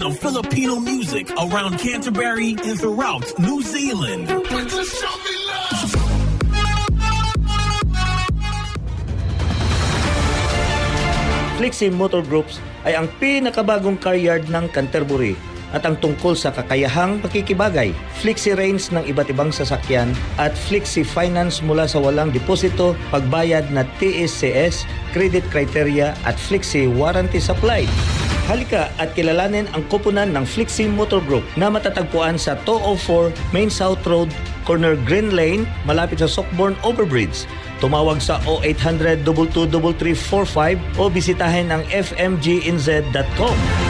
And original Filipino music around Canterbury and throughout New Zealand. Flixie Motor Groups ay ang pinakabagong car yard ng Canterbury at ang tungkol sa kakayahang pakikibagay, Flixie Range ng iba't ibang sasakyan at Flixie Finance mula sa walang deposito, pagbayad na TSCS, credit criteria at Flixie Warranty Supply. Halika at kilalanin ang koponan ng Flixie Motor Group na matatagpuan sa 204 Main South Road, corner Green Lane, malapit sa Sockborn Overbridge. Tumawag sa 0800 22345 o bisitahin ang fmginz.com.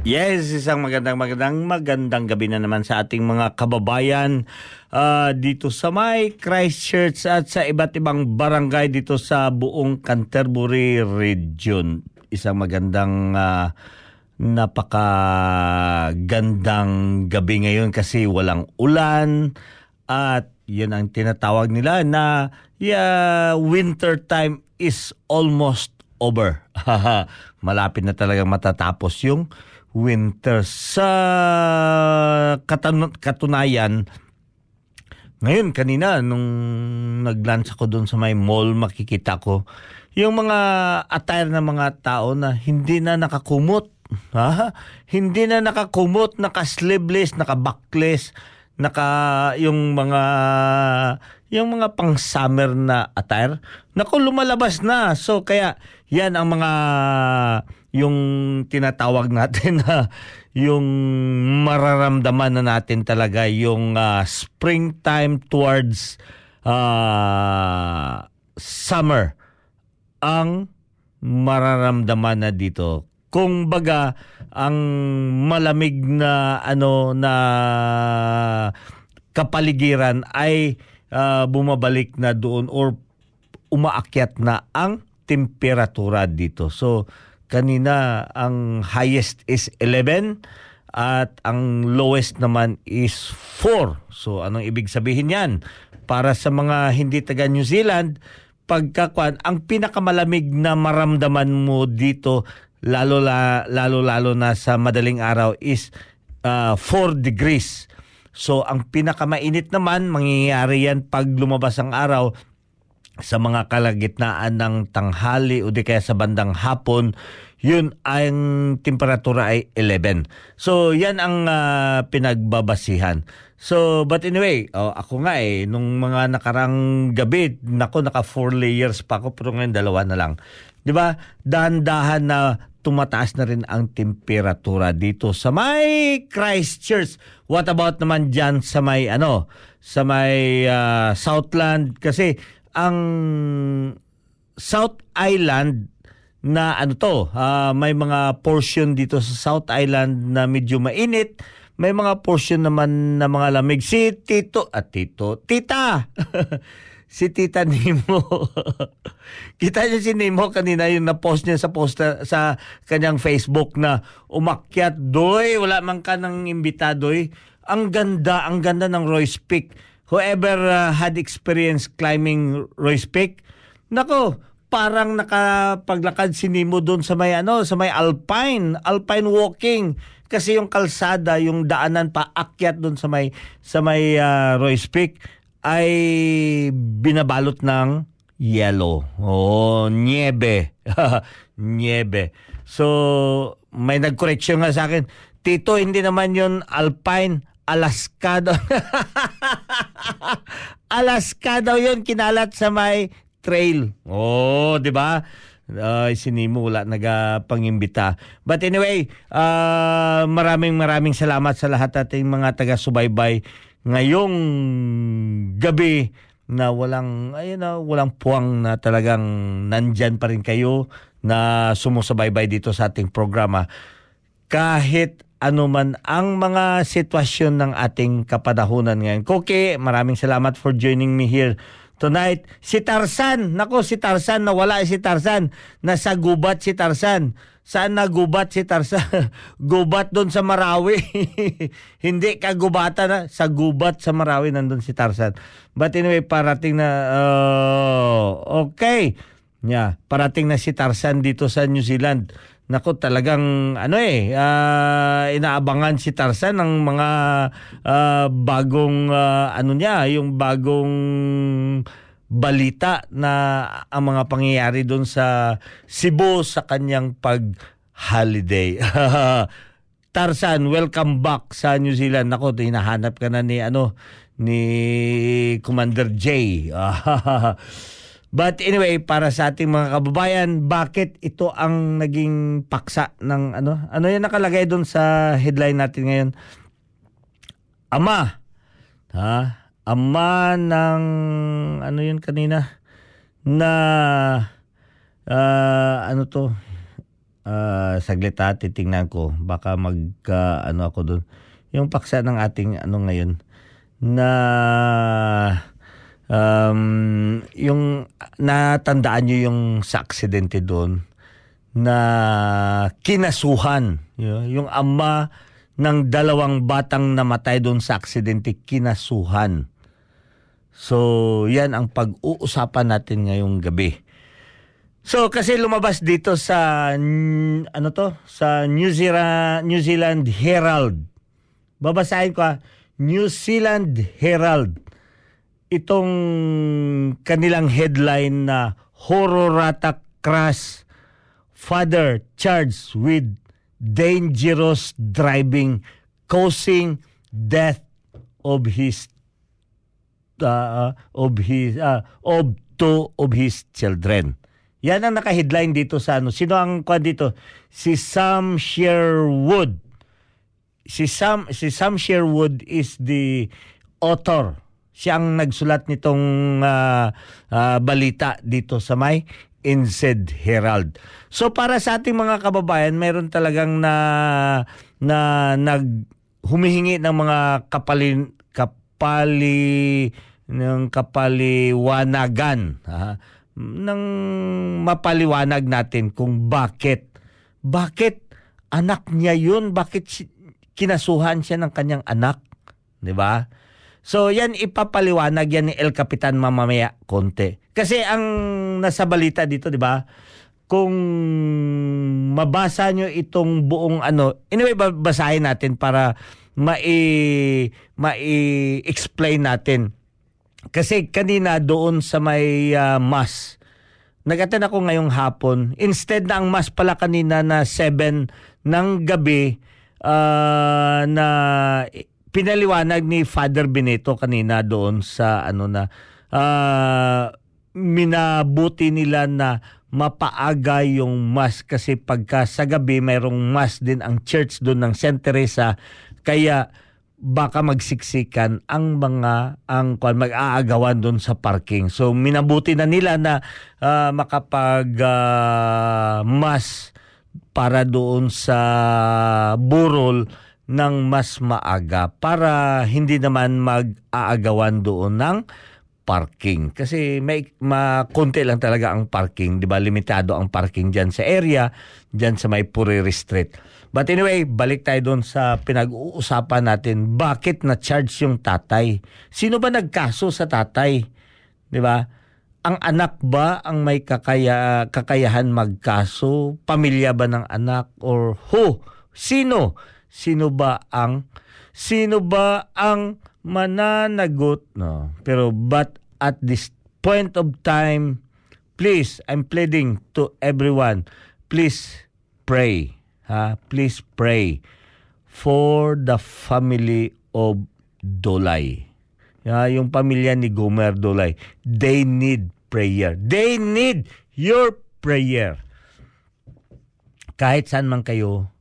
Yes, isang magandang magandang magandang gabi na naman sa ating mga kababayan ah, dito sa may Christchurch at sa iba't ibang barangay dito sa buong Canterbury region. Isang magandang ah, napakagandang gabi ngayon kasi walang ulan at yan ang tinatawag nila na yeah, winter time is almost over. Malapit na talagang matatapos yung winter. Sa katan- katunayan, ngayon, kanina, nung nag-lunch ako doon sa may mall, makikita ko yung mga attire ng mga tao na hindi na nakakumot. Ha? Hindi na nakakumot, naka-sleeveless, naka-backless, naka yung mga yung mga pang summer na attire nako lumalabas na so kaya yan ang mga yung tinatawag natin na yung mararamdaman na natin talaga yung ah, springtime towards ah, summer ang mararamdaman na dito. Kung baga ang malamig na ano na kapaligiran ay ah, bumabalik na doon or umaakyat na ang temperatura dito. So kanina ang highest is 11 at ang lowest naman is 4. So anong ibig sabihin yan? Para sa mga hindi taga New Zealand, pagkakuan ang pinakamalamig na maramdaman mo dito lalo la, lalo lalo na sa madaling araw is uh, 4 degrees. So ang pinakamainit naman mangyayari yan pag lumabas ang araw sa mga kalagitnaan ng tanghali o di kaya sa bandang hapon, yun ang temperatura ay 11. So yan ang ah, pinagbabasihan. So but anyway, oh, ako nga eh nung mga nakarang gabi, nako naka 4 layers pa ako pero ngayon dalawa na lang. 'Di ba? Dahan-dahan na tumataas na rin ang temperatura dito sa may Christchurch. What about naman diyan sa may ano, sa may ah, Southland kasi ang South Island na ano to, ah, may mga portion dito sa South Island na medyo mainit, may mga portion naman na mga lamig. Si Tito, at Tito, Tita! si Tita Nemo. Kita niyo si Nemo kanina yung na-post niya sa poster sa kanyang Facebook na umakyat doy, wala man ka ng imbitadoy. Ang ganda, ang ganda ng Royce Peak. Whoever uh, had experience climbing Royce Peak, nako, parang nakapaglakad si Nemo doon sa may ano, sa may Alpine, Alpine walking kasi yung kalsada, yung daanan pa akyat doon sa may sa may uh, Royce Peak ay binabalot ng yellow. Oh, niebe. niebe. So, may nag-correction nga sa akin. Tito, hindi naman yun Alpine, Alaska. Alaska daw yun, kinalat sa may trail. Oh, di ba? Uh, sinimo wala nagapangimbita. But anyway, uh, maraming maraming salamat sa lahat ating mga taga-subaybay ngayong gabi na walang ayun na walang puwang na talagang nandyan pa rin kayo na sumusubaybay dito sa ating programa kahit ano man ang mga sitwasyon ng ating kapadahunan ngayon. Koke, maraming salamat for joining me here tonight. Si Tarzan, nako si Tarzan, nawala si Tarzan. Nasa gubat si Tarzan. Saan nagubat si Tarzan? gubat doon sa Marawi. Hindi kagubatan na. Sa gubat sa Marawi nandun si Tarzan. But anyway, parating na... Uh, okay. Yeah, parating na si Tarzan dito sa New Zealand. Nako talagang ano eh uh, inaabangan si Tarzan ng mga uh, bagong uh, ano niya, yung bagong balita na ang mga pangyayari doon sa Cebu sa kanyang pag-holiday. Tarzan, welcome back sa New Zealand. Nako, hinahanap ka na ni ano ni Commander J. But anyway, para sa ating mga kababayan, bakit ito ang naging paksa ng ano? Ano 'yung nakalagay doon sa headline natin ngayon? Ama. Ha? Ama ng ano 'yun kanina na uh, ano to? Uh, saglit ha, titingnan ko. Baka mag uh, ano ako doon. Yung paksa ng ating ano ngayon na um, yung natandaan nyo yung sa aksidente doon na kinasuhan yung ama ng dalawang batang namatay doon sa aksidente kinasuhan. So yan ang pag-uusapan natin ngayong gabi. So kasi lumabas dito sa ano to? Sa New Zealand New Zealand Herald. Babasahin ko ha New Zealand Herald itong kanilang headline na Hororata Crash Father charged with dangerous driving causing death of his uh, of his uh, of two of his children. Yan ang naka-headline dito sa ano. Sino ang kwan dito? Si Sam Sherwood. Si Sam si Sam Sherwood is the author siya ang nagsulat nitong uh, uh, balita dito sa may Inzed Herald. So para sa ating mga kababayan, mayroon talagang na na nag humihingi ng mga kapalin kapali ng kapaliwanagan ha, ng mapaliwanag natin kung bakit. Bakit anak niya yun? Bakit kinasuhan siya ng kanyang anak? 'di ba So yan ipapaliwanag yan ni El Capitan mamamaya konti. Kasi ang nasa balita dito, 'di ba? Kung mabasa nyo itong buong ano, anyway basahin natin para mai mai-explain natin. Kasi kanina doon sa may uh, mass, nag-attend ako ngayong hapon. Instead na ang mass pala kanina na 7 ng gabi uh, na pinaliwanag ni Father Benito kanina doon sa ano na uh, minabuti nila na mapaaga yung mass kasi pagka sa gabi mayroong mass din ang church doon ng St. Teresa kaya baka magsiksikan ang mga ang kwan mag-aagawan doon sa parking. So minabuti na nila na uh, makapag uh, mass para doon sa burol ng mas maaga para hindi naman mag-aagawan doon ng parking. Kasi may makonti lang talaga ang parking, 'di ba? Limitado ang parking diyan sa area, diyan sa may Puriri Street. But anyway, balik tayo doon sa pinag-uusapan natin. Bakit na-charge yung tatay? Sino ba nagkaso sa tatay? 'Di ba? ang anak ba ang may kakaya, kakayahan magkaso? Pamilya ba ng anak? Or who? Sino? Sino ba ang sino ba ang mananagot? No. Pero but at this point of time, please, I'm pleading to everyone, please pray. Ha? Please pray for the family of Dolay. Ya, yung pamilya ni Gomer Dolay, they need prayer. They need your prayer. Kahit saan man kayo,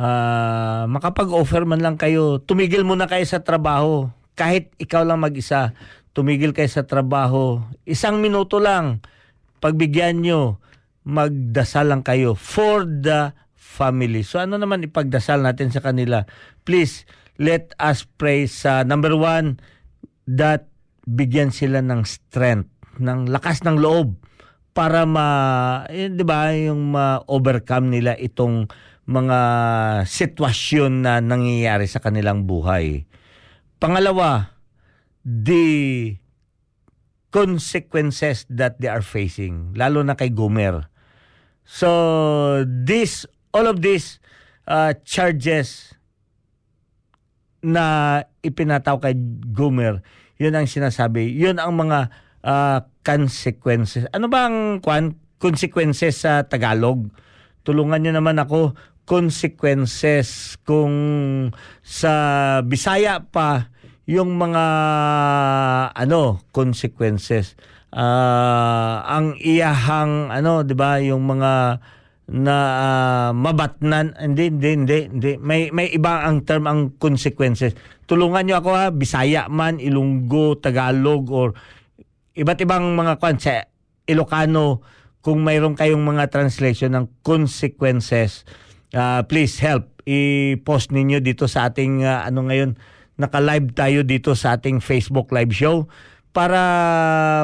uh, makapag-offer man lang kayo, tumigil muna kayo sa trabaho. Kahit ikaw lang mag-isa, tumigil kayo sa trabaho. Isang minuto lang, pagbigyan nyo, magdasal lang kayo for the family. So ano naman ipagdasal natin sa kanila? Please, let us pray sa number one, that bigyan sila ng strength, ng lakas ng loob para ma, eh, 'di ba, yung ma-overcome nila itong mga sitwasyon na nangyayari sa kanilang buhay. Pangalawa, the consequences that they are facing, lalo na kay Gomer. So, this, all of these uh, charges na ipinataw kay Gomer, yun ang sinasabi. Yun ang mga uh, consequences. Ano bang kwan, consequences sa Tagalog? Tulungan nyo naman ako. Consequences kung sa Bisaya pa yung mga ano consequences. Uh, ang iyahang ano 'di ba yung mga na uh, mabatnan hindi hindi hindi hindi. May may iba ang term ang consequences. Tulungan niyo ako ha? Bisaya man Ilonggo Tagalog or iba't ibang mga kwansa Ilocano kung mayroon kayong mga translation ng consequences uh, please help i-post ninyo dito sa ating uh, ano ngayon naka-live tayo dito sa ating Facebook live show para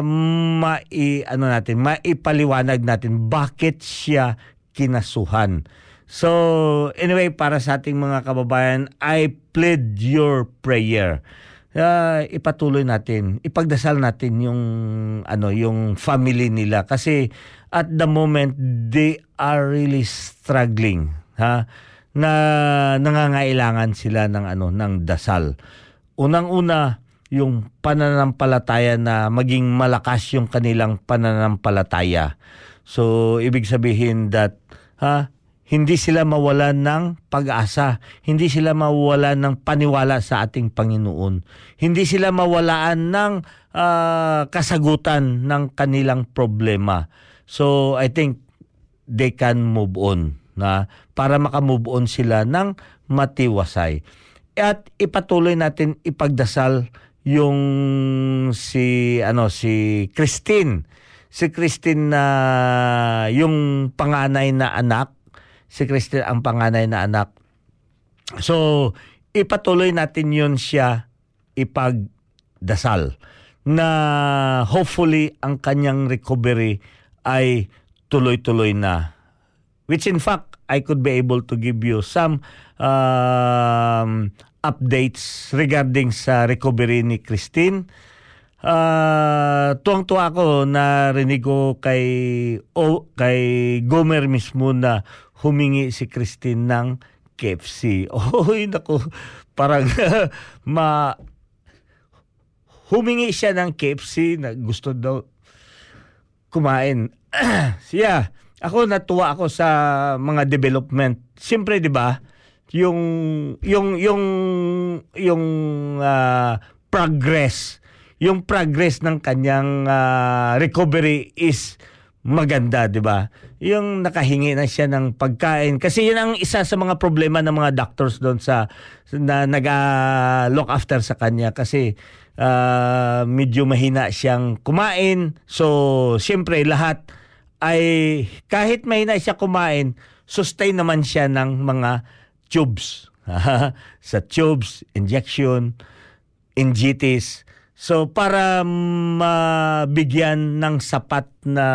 mai ano natin maipaliwanag natin bakit siya kinasuhan. So, anyway, para sa ating mga kababayan, I plead your prayer. Uh, ipatuloy natin, ipagdasal natin yung ano, yung family nila kasi at the moment they are really struggling, ha? Na nangangailangan sila ng ano, ng dasal. Unang-una, yung pananampalataya na maging malakas yung kanilang pananampalataya. So, ibig sabihin that ha, hindi sila mawalan ng pag-asa, hindi sila mawalan ng paniwala sa ating Panginoon, hindi sila mawalaan ng uh, kasagutan ng kanilang problema. So I think they can move on na para makamove on sila ng matiwasay. At ipatuloy natin ipagdasal yung si ano si Christine si Christine na yung panganay na anak, si Christine ang panganay na anak. So, ipatuloy natin yun siya ipagdasal na hopefully ang kanyang recovery ay tuloy-tuloy na. Which in fact, I could be able to give you some um, updates regarding sa recovery ni Christine uh, tuwang-tuwa ako na rinig ko kay o, kay Gomer mismo na humingi si Christine ng KFC. Oy, nako, parang ma humingi siya ng KFC na gusto daw kumain. Siya, ako natuwa ako sa mga development. Siyempre, 'di ba? Yung yung yung yung uh, progress yung progress ng kanyang uh, recovery is maganda, 'di ba? Yung nakahingi na siya ng pagkain kasi yun ang isa sa mga problema ng mga doctors doon sa na nag-look after sa kanya kasi uh, medyo mahina siyang kumain. So, siyempre lahat ay kahit mahina siya kumain, sustain naman siya ng mga tubes. sa tubes, injection, injitis. So para mabigyan ng sapat na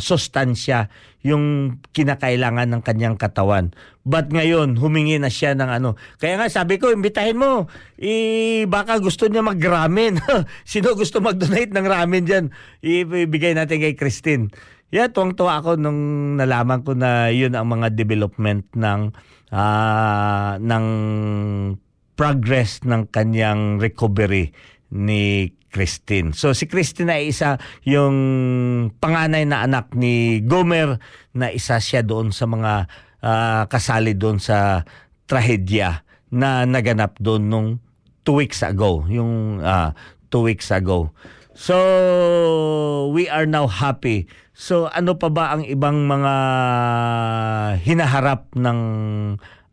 sustansya yung kinakailangan ng kanyang katawan. But ngayon, humingi na siya ng ano. Kaya nga sabi ko, imbitahin mo. I, baka gusto niya mag-ramen. Sino gusto mag-donate ng ramen dyan? Ibigay natin kay Christine. Yeah, tuwang-tuwa ako nung nalaman ko na yun ang mga development ng uh, ng progress ng kanyang recovery ni Christine. So si Christine ay isa yung panganay na anak ni Gomer na isa siya doon sa mga uh, kasali doon sa trahedya na naganap doon nung two weeks ago. Yung uh, two weeks ago. So we are now happy. So ano pa ba ang ibang mga hinaharap ng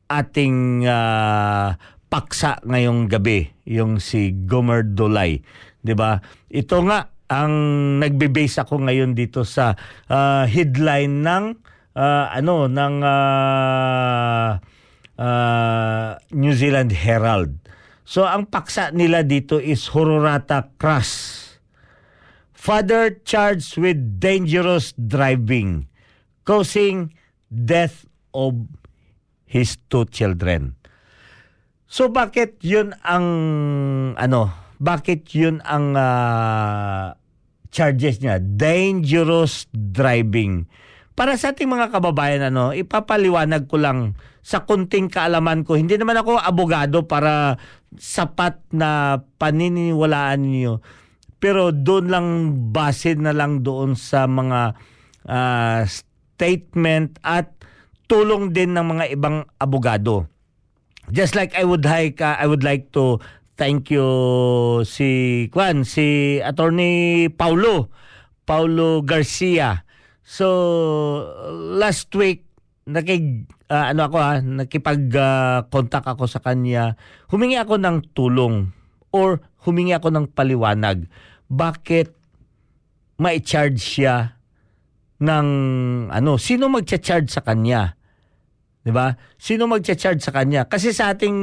ating uh, paksa ngayong gabi, yung si Gomer Dolay, 'di ba? Ito nga ang nagbe-base ako ngayon dito sa uh, headline ng uh, ano ng uh, uh, New Zealand Herald. So ang paksa nila dito is Hororata Crush. Father charged with dangerous driving causing death of his two children. So bakit 'yun ang ano, bakit 'yun ang uh, charges niya? Dangerous driving. Para sa ating mga kababayan ano, ipapaliwanag ko lang sa kunting kaalaman ko. Hindi naman ako abogado para sapat na paniniwalaan niyo. Pero doon lang base na lang doon sa mga uh, statement at tulong din ng mga ibang abogado just like I would like uh, I would like to thank you si Kwan si Attorney Paulo Paulo Garcia. So last week nakig uh, ano ako ha, nakipag-contact uh, ako sa kanya. Humingi ako ng tulong or humingi ako ng paliwanag. Bakit ma-charge siya ng ano, sino magcha-charge sa kanya? 'Di ba? Sino magcha-charge sa kanya? Kasi sa ating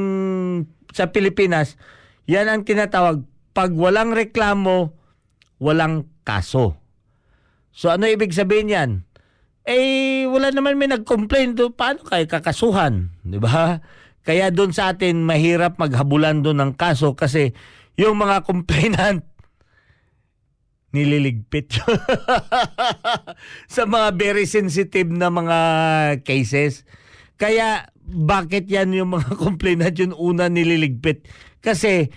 sa Pilipinas, 'yan ang tinatawag pag walang reklamo, walang kaso. So ano ibig sabihin 'yan? Eh wala naman may nag-complain do paano kay kakasuhan, 'di ba? Kaya doon sa atin mahirap maghabulan doon ng kaso kasi yung mga complainant nililigpit sa mga very sensitive na mga cases. Kaya bakit yan yung mga complainant yung una nililigpit? Kasi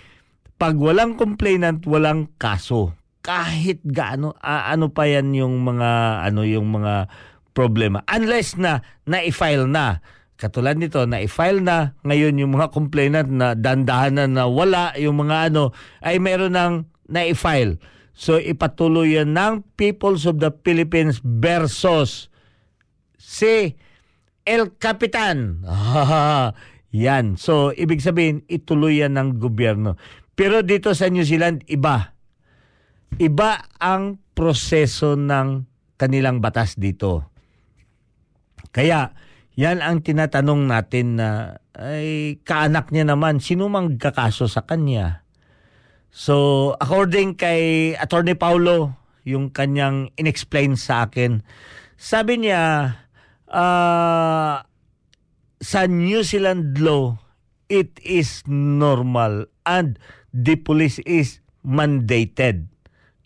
pag walang complainant, walang kaso. Kahit gaano, uh, ano pa yan yung mga, ano yung mga problema. Unless na na-file na. Katulad nito, na-file na. Ngayon yung mga complainant na dandahan na na wala, yung mga ano, ay meron ng na-file. So ipatuloy yan ng Peoples of the Philippines versus si El Capitan. yan. So, ibig sabihin, ituloy yan ng gobyerno. Pero dito sa New Zealand, iba. Iba ang proseso ng kanilang batas dito. Kaya, yan ang tinatanong natin na ay kaanak niya naman, sino mang kakaso sa kanya? So, according kay Attorney Paulo, yung kanyang inexplain sa akin, sabi niya, uh, sa New Zealand law, it is normal and the police is mandated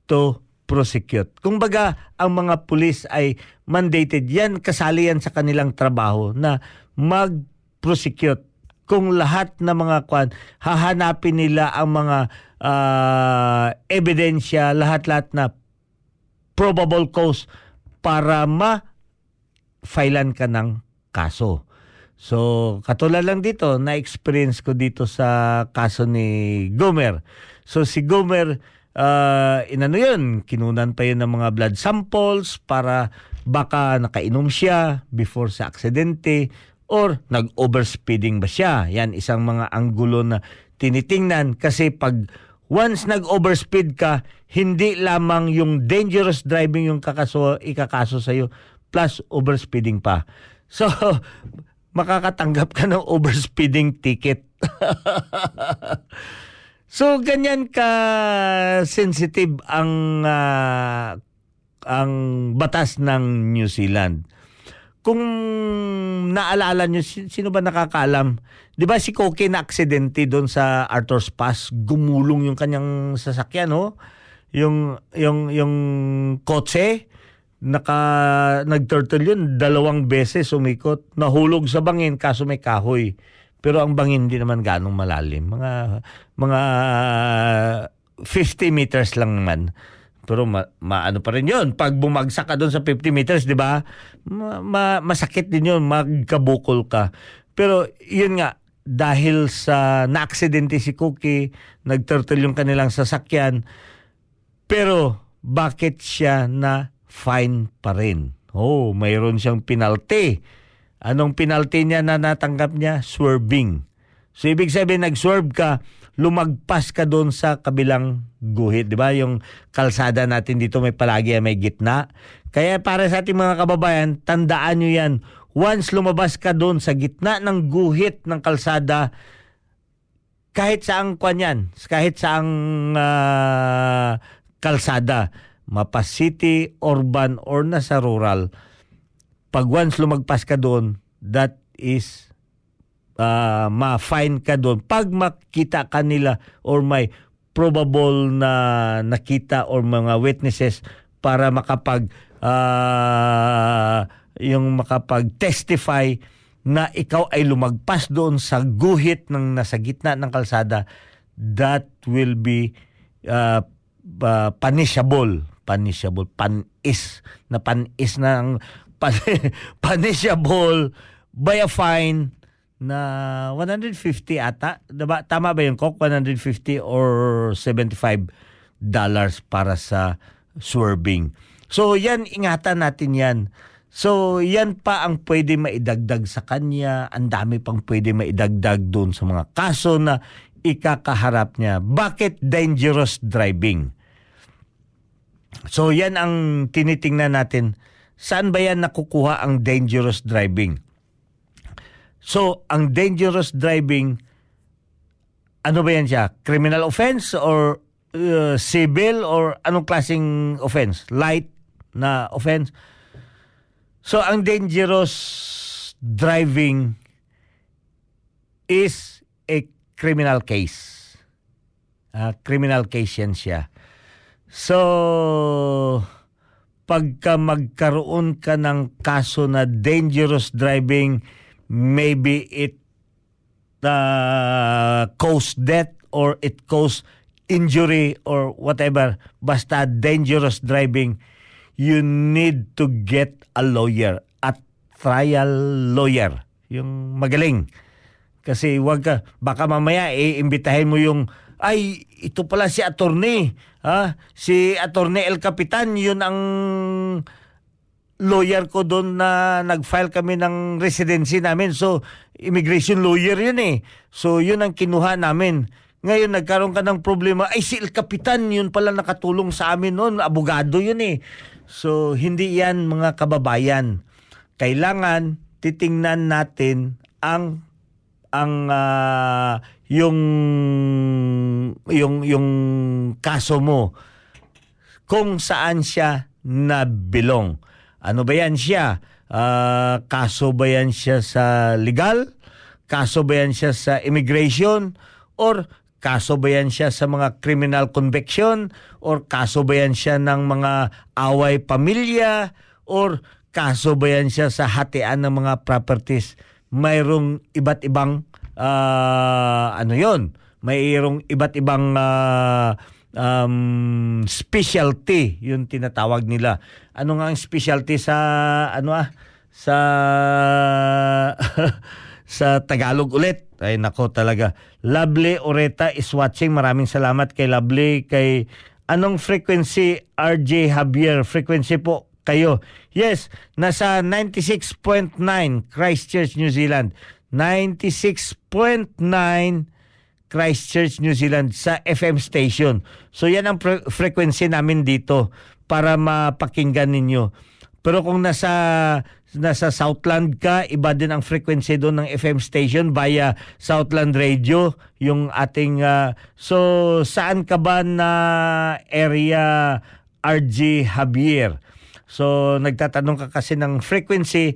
to prosecute. Kung baga, ang mga pulis ay mandated, yan kasali yan sa kanilang trabaho na mag-prosecute. Kung lahat ng mga kwan, hahanapin nila ang mga uh, ebidensya, lahat-lahat na probable cause para ma filean ka ng kaso. So, katulad lang dito, na-experience ko dito sa kaso ni Gomer. So, si Gomer, uh, inano yun, kinunan pa yun ng mga blood samples para baka nakainom siya before sa aksidente or nag-overspeeding ba siya. Yan, isang mga anggulo na tinitingnan kasi pag once nag-overspeed ka, hindi lamang yung dangerous driving yung kakaso, ikakaso sa'yo, plus overspeeding pa. So, makakatanggap ka ng overspeeding ticket. so, ganyan ka sensitive ang uh, ang batas ng New Zealand. kung naalala nyo, si- sino ba nakakaalam? Di ba si Koke na aksidente doon sa Arthur's Pass, gumulong yung kanyang sasakyan, no? Yung, yung, yung kotse, naka, nag-turtle yun, dalawang beses umikot, nahulog sa bangin, kaso may kahoy. Pero ang bangin hindi naman ganong malalim. Mga, mga 50 meters lang naman. Pero ma, maano pa rin yun. Pag bumagsak ka doon sa 50 meters, di ba? Ma, ma- masakit din yun. Magkabukol ka. Pero yun nga, dahil sa naaksidente si Cookie, nagturtle yung kanilang sasakyan, pero bakit siya na fine pa rin? Oh, mayroon siyang penalty. Anong penalty niya na natanggap niya? Swerving. So ibig sabihin nag-swerve ka, lumagpas ka doon sa kabilang guhit, 'di ba? Yung kalsada natin dito may palagi may gitna. Kaya para sa ating mga kababayan, tandaan niyo 'yan. Once lumabas ka doon sa gitna ng guhit ng kalsada, kahit saang kwan yan, kahit saang ah, kalsada, mapa city, urban, or nasa rural, pag once lumagpas ka doon, that is uh, ma-fine ka doon. Pag makita ka nila or may probable na nakita or mga witnesses para makapag ah, yung makapag-testify na ikaw ay lumagpas doon sa guhit ng nasa gitna ng kalsada, that will be uh, uh, punishable. Punishable. Panis. Na panis na ang punishable by a fine na 150 ata. Diba? Tama ba yun, Kok? 150 or 75 dollars para sa swerving. So yan, ingatan natin yan. So yan pa ang pwede maidagdag sa kanya. Ang dami pang pwede maidagdag doon sa mga kaso na ikakaharap niya. Bakit dangerous driving? So yan ang tinitingnan natin. Saan ba yan nakukuha ang dangerous driving? So ang dangerous driving, ano ba yan siya? Criminal offense or uh, civil or anong klaseng offense? Light na offense? So ang dangerous driving is a criminal case. Ah, criminal case yan siya. So, pagka magkaroon ka ng kaso na dangerous driving, maybe it uh, cause death or it cause injury or whatever, basta dangerous driving, you need to get a lawyer, at trial lawyer, yung magaling. Kasi wag ka, baka mamaya iimbitahin mo yung, ay, ito pala si attorney, ha? Si attorney El Capitan, yun ang lawyer ko doon na nag-file kami ng residency namin. So, immigration lawyer yun eh. So, yun ang kinuha namin. Ngayon, nagkaroon ka ng problema. Ay, si El Capitan, yun pala nakatulong sa amin noon. Abogado yun eh. So, hindi yan mga kababayan. Kailangan titingnan natin ang ang ah, yung yung yung kaso mo kung saan siya nabilong. Ano ba yan siya? Ah, kaso ba yan siya sa legal? Kaso ba yan siya sa immigration? Or kaso ba yan siya sa mga criminal conviction? Or kaso ba yan siya ng mga away pamilya? Or kaso ba yan siya sa hatian ng mga properties? Mayroong iba't ibang ah, ano yon mayroong iba't ibang ah, um, specialty yung tinatawag nila. Ano nga ang specialty sa ano ah sa sa Tagalog ulit. Ay nako talaga. Lovely Oreta is watching. Maraming salamat kay Lovely kay anong frequency RJ Javier frequency po kayo. Yes, nasa 96.9 Christchurch, New Zealand. 96.9 Christchurch, New Zealand sa FM station. So yan ang fre- frequency namin dito para mapakinggan ninyo. Pero kung nasa nasa Southland ka, iba din ang frequency doon ng FM station via Southland Radio, yung ating ah, so saan ka ba na area RG Javier? So nagtatanong ka kasi ng frequency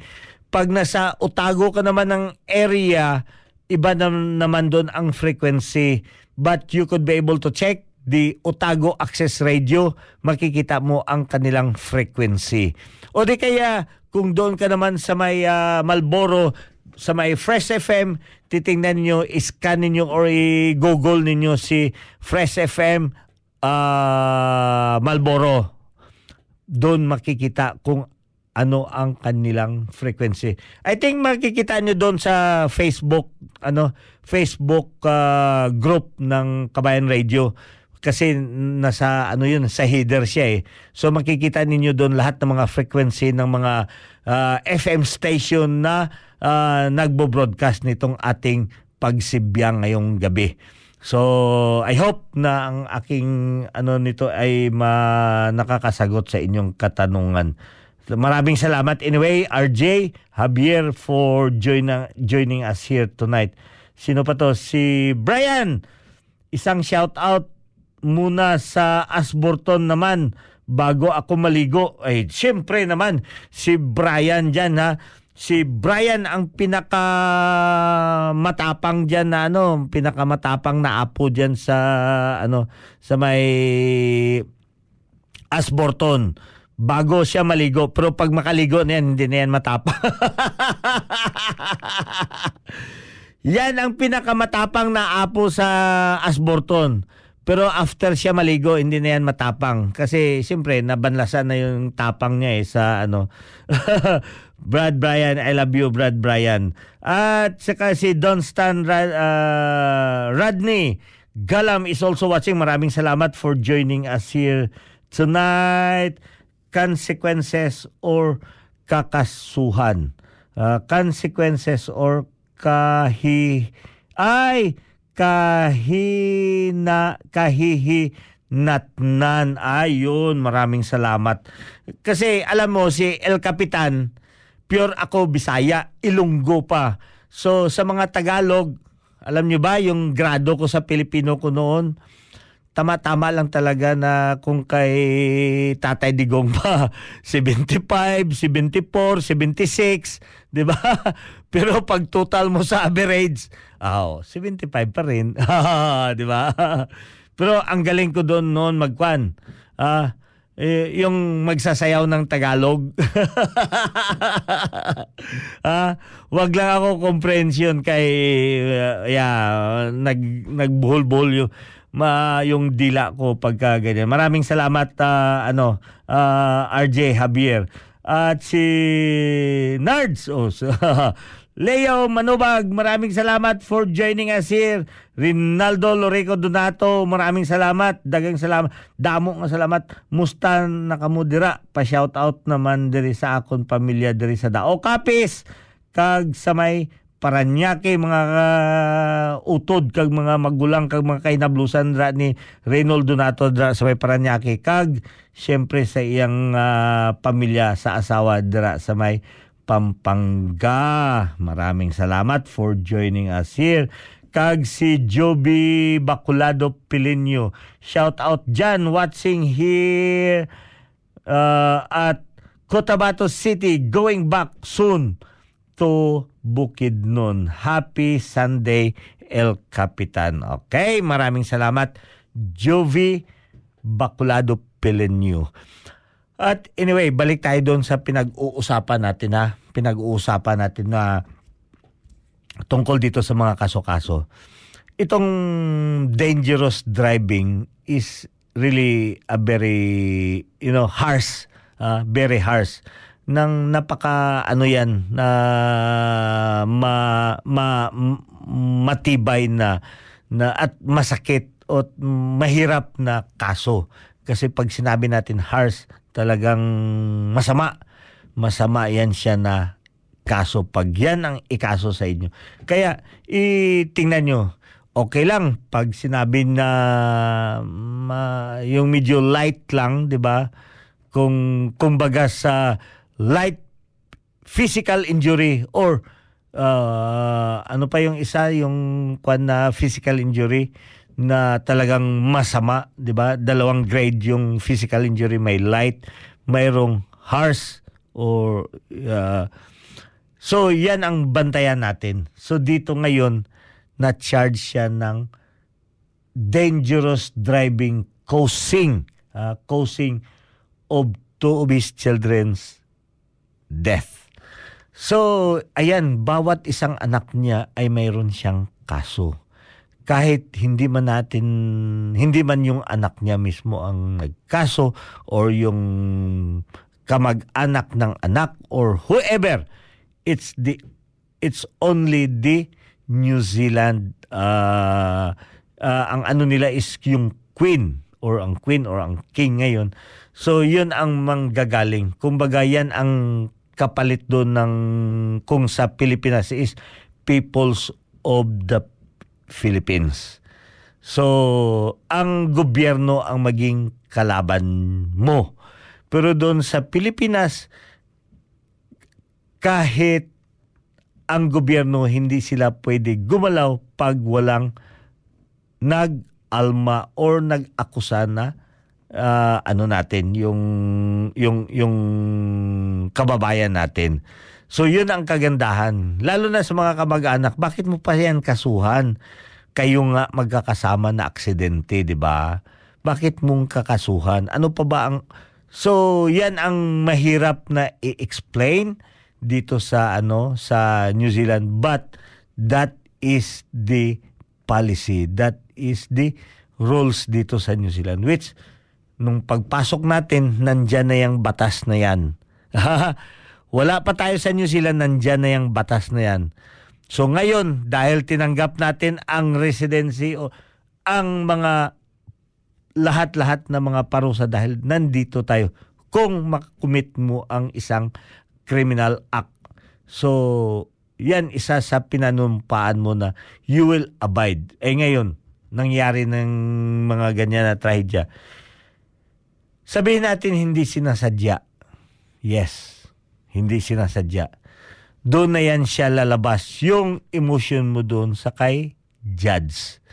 Pag nasa Otago ka naman ng area, iba na, naman doon ang frequency. But you could be able to check the Otago Access Radio, makikita mo ang kanilang frequency. O di kaya, kung doon ka naman sa may uh, Malboro, sa may Fresh FM, titingnan niyo, iscan ninyo or i-google ninyo si Fresh FM uh, ah, Malboro. Doon makikita kung ano ang kanilang frequency. I think makikita nyo doon sa Facebook ano Facebook uh, group ng Kabayan Radio kasi nasa ano yun sa header siya eh. So makikita ninyo doon lahat ng mga frequency ng mga uh, FM station na uh, nagbo-broadcast nitong ating pagsibyang ngayong gabi. So I hope na ang aking ano nito ay ma nakakasagot sa inyong katanungan. Maraming salamat anyway, RJ Javier for join, joining us here tonight. Sino pa to? Si Brian. Isang shout out muna sa Asborton naman bago ako maligo. Ay, syempre naman si Brian diyan ha. Si Brian ang pinaka matapang diyan na ano, pinaka matapang na apo diyan sa ano sa may Asborton bago siya maligo. Pero pag makaligo na yan, hindi na yan matapang. yan ang pinakamatapang na apo sa Asborton. Pero after siya maligo, hindi na yan matapang. Kasi siyempre, nabanlasan na yung tapang niya eh sa ano. Brad Bryan, I love you, Brad Bryan. At saka si Don Stan Rad, uh, Radney Galam is also watching. Maraming salamat for joining us here tonight consequences or kakasuhan. Uh, consequences or kahi ay kahina kahihi natnan ayun maraming salamat. Kasi alam mo si El Capitan pure ako Bisaya Ilunggo pa. So sa mga Tagalog alam niyo ba yung grado ko sa Pilipino ko noon tama-tama lang talaga na kung kay Tatay Digong pa 75, 74, 76, 'di ba? Pero pag total mo sa average, oh, 75 pa rin, 'di ba? Pero ang galing ko doon noon magkwan. Ah, eh, yung magsasayaw ng Tagalog. ah, wag lang ako comprehension kay uh, yeah, nag nagbuhol-buhol yung ma yung dila ko pagka ganyan. Maraming salamat uh, ano uh, ah, RJ Javier at si Nards oh, so, Leo Manubag, maraming salamat for joining us here. Rinaldo Loreco Donato, maraming salamat. Dagang salamat. Damo nga salamat. Musta nakamudira. Pa-shout out naman diri sa akon pamilya diri sa Dao Kapis. Kag sa may Paranaque mga uh, utod kag mga magulang kag mga kainablusan dra ni Reynold Donato dra sa may Paranaque kag syempre sa iyang uh, pamilya sa asawa dra sa may Pampanga. Maraming salamat for joining us here. Kag si Joby Baculado Pilinyo. Shout out dyan watching here uh, at Cotabato City going back soon to Bukidnon. Happy Sunday, El Capitan. Okay, maraming salamat. Jovi Baculado Pelenyo. At anyway, balik tayo doon sa pinag-uusapan natin ha. Pinag-uusapan natin na tungkol dito sa mga kaso-kaso. Itong dangerous driving is really a very, you know, harsh, uh, very harsh ng napaka ano yan na ma, ma matibay na na at masakit o mahirap na kaso. Kasi pag sinabi natin harsh talagang masama. Masama yan siya na kaso pag yan ang ikaso sa inyo. Kaya itingnan nyo. Okay lang pag sinabi na ma, yung medyo light lang 'di ba? Kung kumbaga sa light physical injury or uh, ano pa yung isa yung kwan na physical injury na talagang masama, 'di ba? Dalawang grade yung physical injury, may light, mayroong harsh or uh, So, yan ang bantayan natin. So, dito ngayon, na-charge siya ng dangerous driving causing, uh, causing of two his children's death. So, ayan, bawat isang anak niya ay mayroon siyang kaso. Kahit hindi man natin, hindi man yung anak niya mismo ang nagkaso or yung kamag-anak ng anak or whoever, it's the it's only the New Zealand uh, uh, ang ano nila is yung queen or ang queen or ang king ngayon. So yun ang manggagaling. Kumbaga yan ang kapalit doon ng kung sa Pilipinas is peoples of the Philippines. So, ang gobyerno ang maging kalaban mo. Pero doon sa Pilipinas, kahit ang gobyerno hindi sila pwede gumalaw pag walang nag-alma or nag-akusa na uh, ano natin yung yung yung kababayan natin. So yun ang kagandahan. Lalo na sa mga kamag-anak, bakit mo pa yan kasuhan? Kayo nga magkakasama na aksidente, 'di ba? Bakit mong kakasuhan? Ano pa ba ang So yan ang mahirap na i-explain dito sa ano sa New Zealand but that is the policy that is the rules dito sa New Zealand which nung pagpasok natin nandyan na yung batas na yan Wala pa tayo sa New Zealand, nandyan na yung batas na yan. So ngayon, dahil tinanggap natin ang residency o ang mga lahat-lahat na mga parusa dahil nandito tayo kung makumit mo ang isang criminal act. So, yan isa sa pinanumpaan mo na you will abide. Eh ngayon, nangyari ng mga ganyan na trahedya. Sabihin natin hindi sinasadya. Yes hindi sinasadya. Doon na yan siya lalabas, yung emotion mo doon sa kay judge.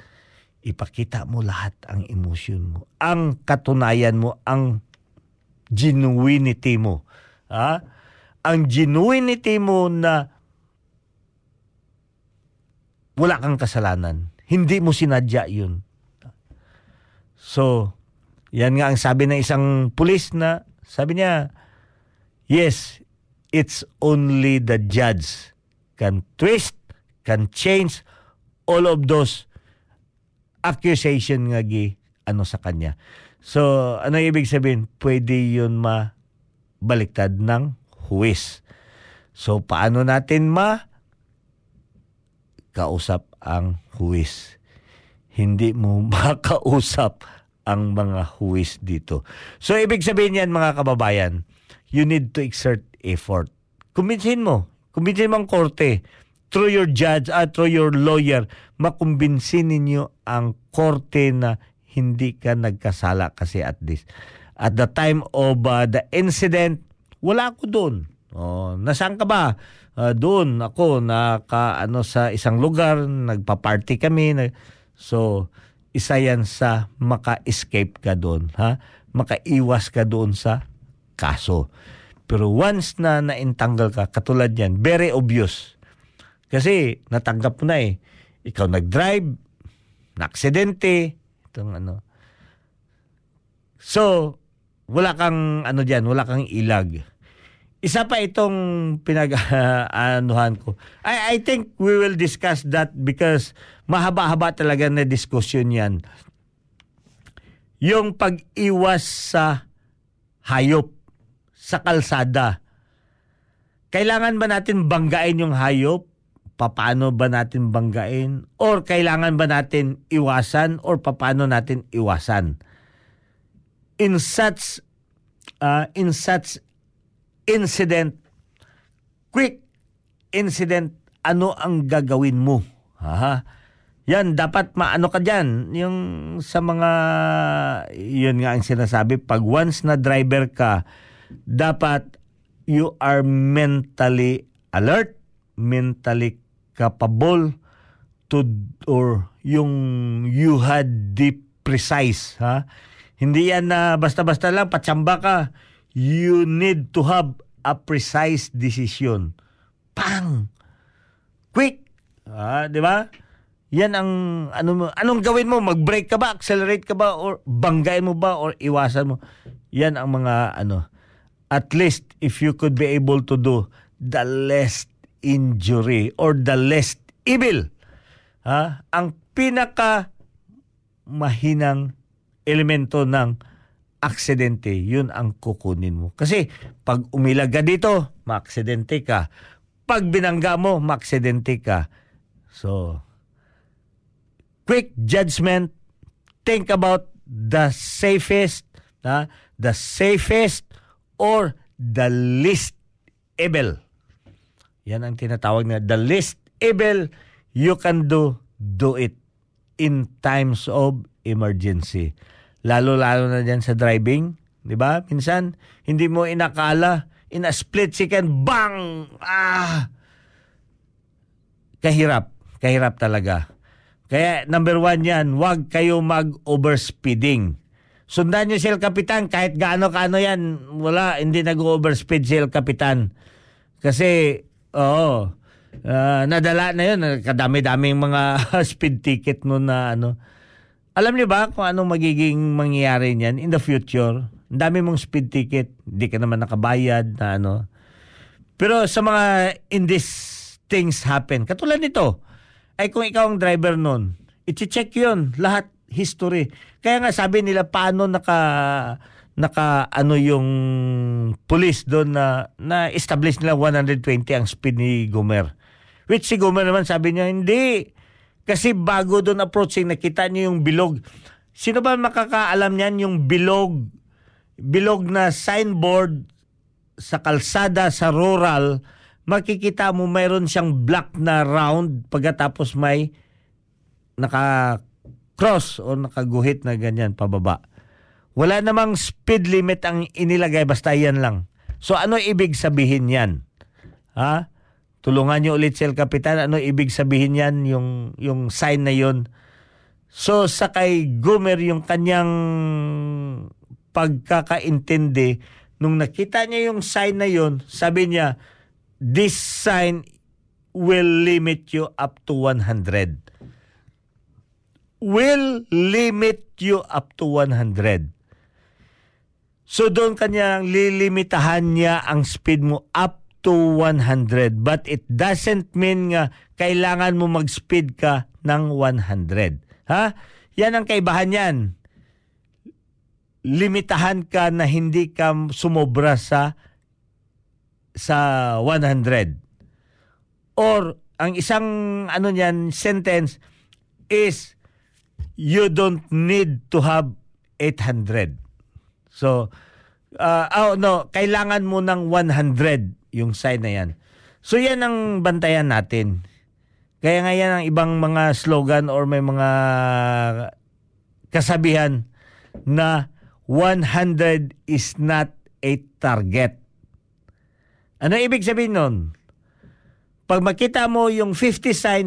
Ipakita mo lahat ang emotion mo. Ang katunayan mo, ang genuinity mo. Ha? Ang genuinity mo na wala kang kasalanan. Hindi mo sinadya yun. So, yan nga ang sabi ng isang pulis na, sabi niya, yes, it's only the judge can twist, can change all of those accusation nga gi ano sa kanya. So, ano ibig sabihin? Pwede yun mabaliktad ng huwis. So, paano natin ma kausap ang huwis? Hindi mo makausap ang mga huwis dito. So, ibig sabihin yan mga kababayan, you need to exert effort. Kumbinsin mo. Kumbinsin mo ang korte. Through your judge at through your lawyer, makumbinsin ninyo ang korte na hindi ka nagkasala kasi at this. At the time of uh, the incident, wala ako doon. Oh, nasaan ka ba? Uh, doon ako naka ano sa isang lugar, nagpa-party kami. Nag, so isa yan sa maka-escape ka doon, ha? Makaiwas ka doon sa kaso. Pero once na naintanggal ka, katulad yan, very obvious. Kasi natanggap mo na eh. Ikaw nag-drive, na-aksidente, itong ano. So, wala kang ano diyan, wala kang ilag. Isa pa itong pinag-anuhan ko. I, I think we will discuss that because mahaba-haba talaga na diskusyon yan. Yung pag-iwas sa hayop sa kalsada. Kailangan ba natin banggain yung hayop? Paano ba natin banggain? Or kailangan ba natin iwasan? Or paano natin iwasan? In such uh, in such incident, quick incident, ano ang gagawin mo? Ha? Yan, dapat maano ka dyan. Yung sa mga, yun nga ang sinasabi, pag once na driver ka, dapat you are mentally alert, mentally capable to or yung you had the precise ha hindi yan na basta-basta lang patsamba ka you need to have a precise decision pang! Quick! Ah, di ba? Yan ang ano mo, anong gawin mo? Mag-brake ka ba? Accelerate ka ba? Or banggain mo ba? Or iwasan mo? Yan ang mga ano. At least if you could be able to do the less injury or the less evil. Ha? Ang pinaka mahinang elemento ng aksidente, yun ang kukunin mo. Kasi pag umilag ka dito, maaksidente ka. Pag binangga mo, maaksidente ka. So, quick judgment, think about the safest, ha? the safest or the least evil. Yan ang tinatawag na the least evil you can do, do it in times of emergency. Lalo-lalo na dyan sa driving, di ba? Minsan, hindi mo inakala, in a split second, bang! Ah! Kahirap. Kahirap talaga. Kaya number one yan, huwag kayo mag-overspeeding. Sundan nyo si El Capitan, kahit gaano-kaano yan, wala, hindi nag-overspeed si El Capitan. Kasi, oo, uh, nadala na yun, kadami-daming mga speed ticket noon na ano. Alam niyo ba kung anong magiging mangyayari niyan in the future? Ang dami mong speed ticket, hindi ka naman nakabayad na ano. Pero sa mga in these things happen, katulad nito, ay kung ikaw ang driver noon, i-check yun, lahat history. Kaya nga sabi nila paano naka naka ano yung police doon na na establish nila 120 ang speed ni Gomer. Which si Gomer naman sabi niya hindi kasi bago doon approaching nakita niyo yung bilog. Sino ba makakaalam niyan yung bilog bilog na signboard sa kalsada sa rural makikita mo mayroon siyang black na round pagkatapos may naka cross o nakaguhit na ganyan pababa. Wala namang speed limit ang inilagay basta yan lang. So ano ibig sabihin yan? Ha? Tulungan niyo ulit si El Capitan. Ano ibig sabihin yan? Yung, yung sign na yon. So sa kay Gomer yung kanyang pagkakaintindi nung nakita niya yung sign na yon, sabi niya, this sign will limit you up to 100 will limit you up to 100. So doon kanyang lilimitahan niya ang speed mo up to 100. But it doesn't mean nga kailangan mo mag-speed ka ng 100. Ha? Yan ang kaibahan yan. Limitahan ka na hindi ka sumobra sa sa 100. Or ang isang ano niyan sentence is you don't need to have 800. So, uh, oh no, kailangan mo ng 100 yung sign na yan. So yan ang bantayan natin. Kaya nga yan ang ibang mga slogan or may mga kasabihan na 100 is not a target. Ano ibig sabihin nun? Pag makita mo yung 50 sign,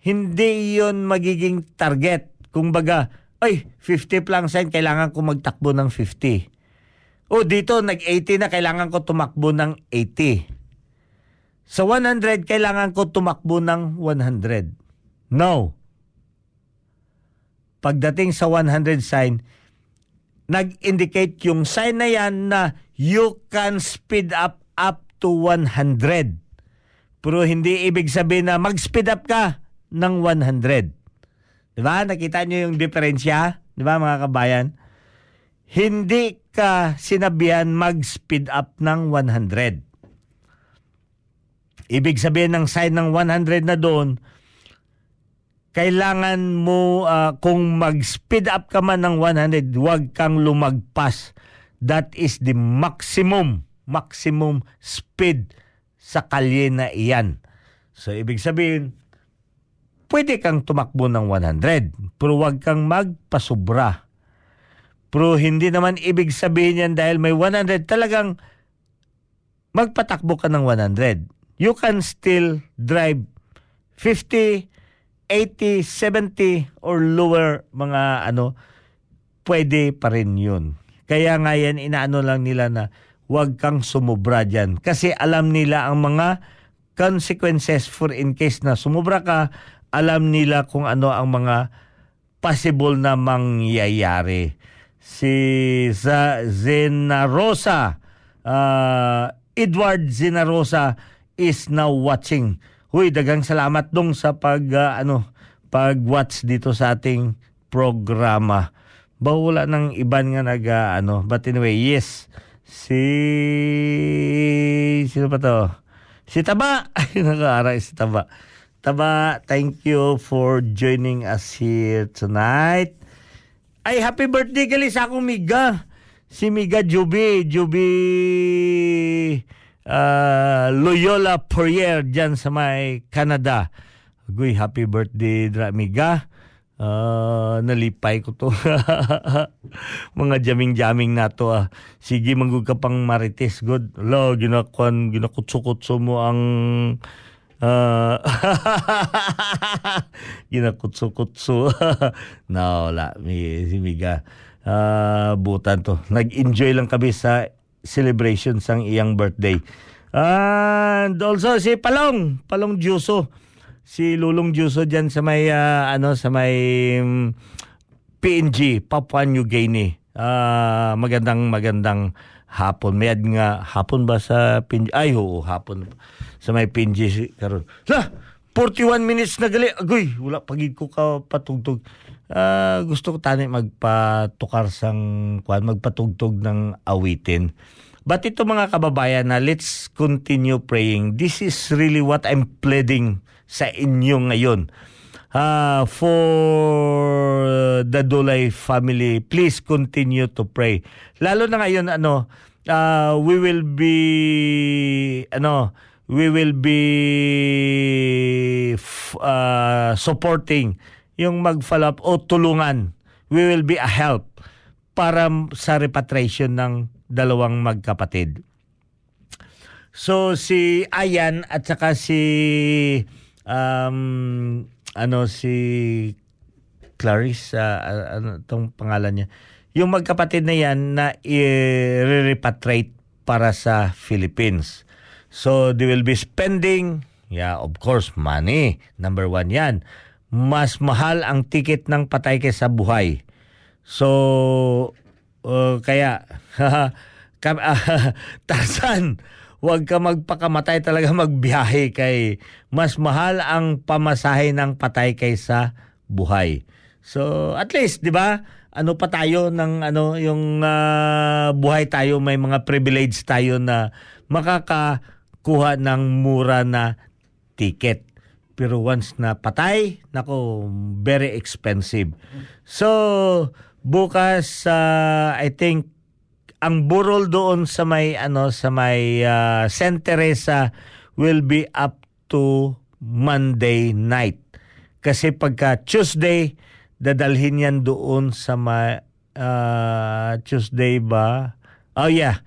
hindi yon magiging target kung baga, ay, 50 lang sign, kailangan ko magtakbo ng 50. O dito, nag-80 na, kailangan ko tumakbo ng 80. Sa 100, kailangan ko tumakbo ng 100. No. Pagdating sa 100 sign, nag-indicate yung sign na yan na you can speed up up to 100. Pero hindi ibig sabihin na mag-speed up ka ng 100. Di ba? Nakita niyo yung diferensya? Di ba mga kabayan? Hindi ka sinabihan mag-speed up ng 100. Ibig sabihin ng sign ng 100 na doon, kailangan mo, uh, kung mag-speed up ka man ng 100, huwag kang lumagpas. That is the maximum, maximum speed sa kalye na iyan. So, ibig sabihin, pwede kang tumakbo ng 100, pero huwag kang magpasobra. Pero hindi naman ibig sabihin yan dahil may 100, talagang magpatakbo ka ng 100. You can still drive 50, 80, 70 or lower mga ano, pwede pa rin yun. Kaya nga yan, inaano lang nila na huwag kang sumubra dyan. Kasi alam nila ang mga consequences for in case na sumubra ka, alam nila kung ano ang mga possible na mangyayari. Si Zenarosa, uh, Edward Zenarosa is now watching. Huy, dagang salamat dong sa pag uh, ano pag-watch dito sa ating programa. Ba wala nang iban nga nag uh, ano, but anyway, yes. Si sino pa to? Si Taba. Ay, nakaaray si Taba. Taba, thank you for joining us here tonight. Ay, happy birthday gali sa akong Miga. Si Miga Juby. Juby uh, Loyola Poirier dyan sa may Canada. Agoy, happy birthday, Dra Miga. Uh, nalipay ko to. Mga jaming-jaming na to. Ah. Sige, manggug ka pang marites. Good. Lo, ginakuan, ginakutsukutso mo ang... Uh, ginakutso-kutso. no, wala. Mi, si Miga. Uh, butan to. Nag-enjoy lang kami sa celebration sang iyang birthday. And also si Palong, Palong Juso si Lulong Juso diyan sa may uh, ano sa may um, mm, PNG, Papua New Guinea. Uh, magandang magandang hapon. Mayad nga hapon ba sa PNG? Ay, oo, hapon sa may PNG karon. La, 41 minutes na gali. Agoy, wala pagid ko ka patugtog. Uh, gusto ko tani magpatukar sang kwan, magpatugtog ng awitin. But ito mga kababayan na let's continue praying. This is really what I'm pleading sa inyo ngayon. Uh, for the Dulay family, please continue to pray. Lalo na ngayon, ano, uh, we will be, ano, we will be uh, supporting yung mag-follow up o tulungan. We will be a help para sa repatriation ng dalawang magkapatid. So si Ayan at saka si um, ano si Clarice, uh, ano tong pangalan niya. Yung magkapatid na yan na i-repatriate para sa Philippines. So they will be spending, yeah, of course, money. Number one yan. Mas mahal ang ticket ng patay kaysa buhay. So, uh, kaya, uh, Tarzan, huwag ka magpakamatay talaga magbiyahe kay mas mahal ang pamasahe ng patay kaysa buhay. So at least 'di ba? Ano pa tayo ng ano yung uh, buhay tayo may mga privilege tayo na makakakuha ng mura na ticket. Pero once na patay, nako, very expensive. So, bukas, uh, I think, ang burol doon sa may ano sa may uh, Saint Teresa will be up to Monday night. Kasi pagka Tuesday dadalhin yan doon sa may uh, Tuesday ba? Oh yeah.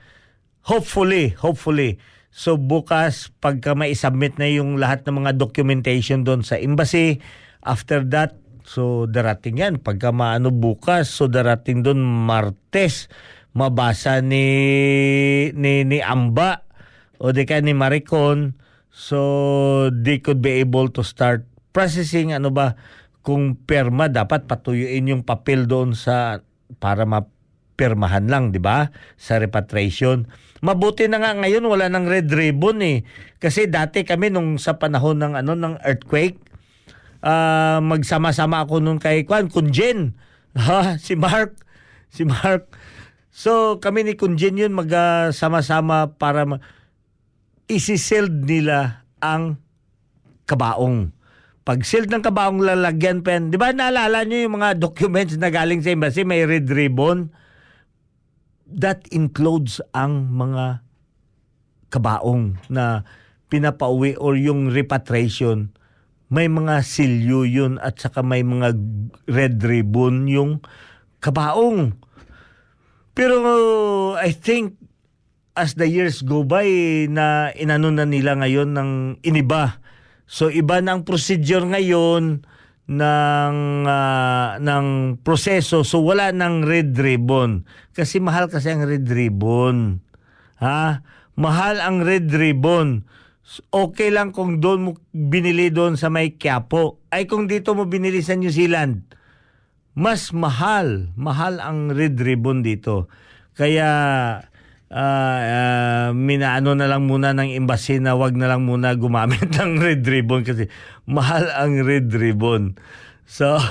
Hopefully, hopefully. So bukas pagka mai-submit na yung lahat ng mga documentation doon sa embassy, after that so darating yan. Pagka maano bukas so darating doon Martes mabasa ni ni ni Amba o di ni Maricon. So they could be able to start processing ano ba kung perma dapat patuyuin yung papel doon sa para mapirmahan lang di ba sa repatriation mabuti na nga ngayon wala nang red ribbon eh. Kasi dati kami nung sa panahon ng ano ng earthquake uh, magsama-sama ako nung kay Kwan Kunjen ha? Si Mark? Si Mark. So kami ni Kunjin yun magsama-sama para ma- isi-sealed nila ang kabaong. Pag sealed ng kabaong lalagyan pen, di ba naalala nyo yung mga documents na galing sa embassy, may red ribbon? That includes ang mga kabaong na pinapauwi or yung repatriation. May mga silyo yun at saka may mga red ribbon yung kabaong. Pero I think as the years go by na inano na nila ngayon ng iniba. So iba na ang procedure ngayon ng uh, ng proseso. So wala nang red ribbon kasi mahal kasi ang red ribbon. Ha? Mahal ang red ribbon. okay lang kung doon mo binili doon sa may Quiapo. Ay kung dito mo binili sa New Zealand, mas mahal. Mahal ang red ribbon dito. Kaya uh, uh, minaano na lang muna ng embassy na wag na lang muna gumamit ng red ribbon kasi mahal ang red ribbon. So,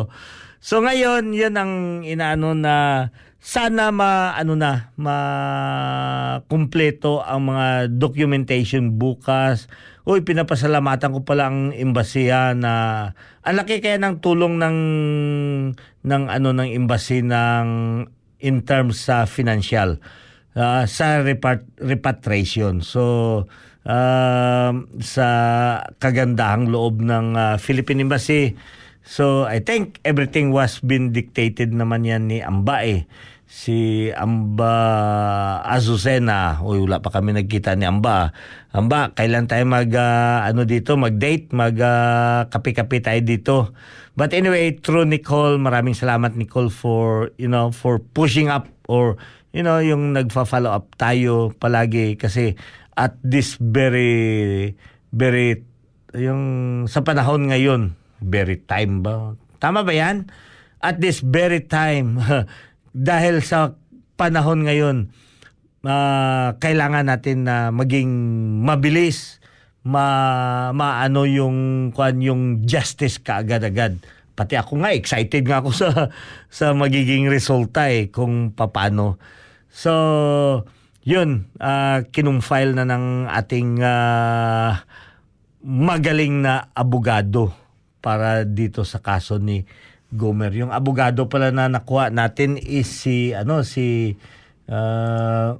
so ngayon, yan ang inaano na sana ma ano na ma kumpleto ang mga documentation bukas. Uy, pinapasalamatan ko pala ang embassy na ang laki kaya ng tulong ng ng ano ng embassy ng in terms sa financial uh, sa repart, repatriation. So uh, sa kagandahang loob ng uh, Philippine Embassy So I think everything was been dictated naman yan ni Amba eh si Amba Azucena. Uy, wala pa kami nagkita ni Amba. Amba, kailan tayo mag uh, ano dito, mag-date, mag uh, kape-kape tayo dito. But anyway, through Nicole, maraming salamat Nicole for, you know, for pushing up or you know, yung nagfa-follow up tayo palagi kasi at this very very yung sa panahon ngayon, very time ba? Tama ba 'yan? At this very time dahil sa panahon ngayon, uh, kailangan natin na maging mabilis, ma maano yung kuan yung justice kaagad-agad. Pati ako nga excited nga ako sa sa magiging resulta eh kung paano. So, yun, uh, kinumfile na ng ating uh, magaling na abogado para dito sa kaso ni Gomer. Yung abogado pala na nakuha natin is si ano si uh,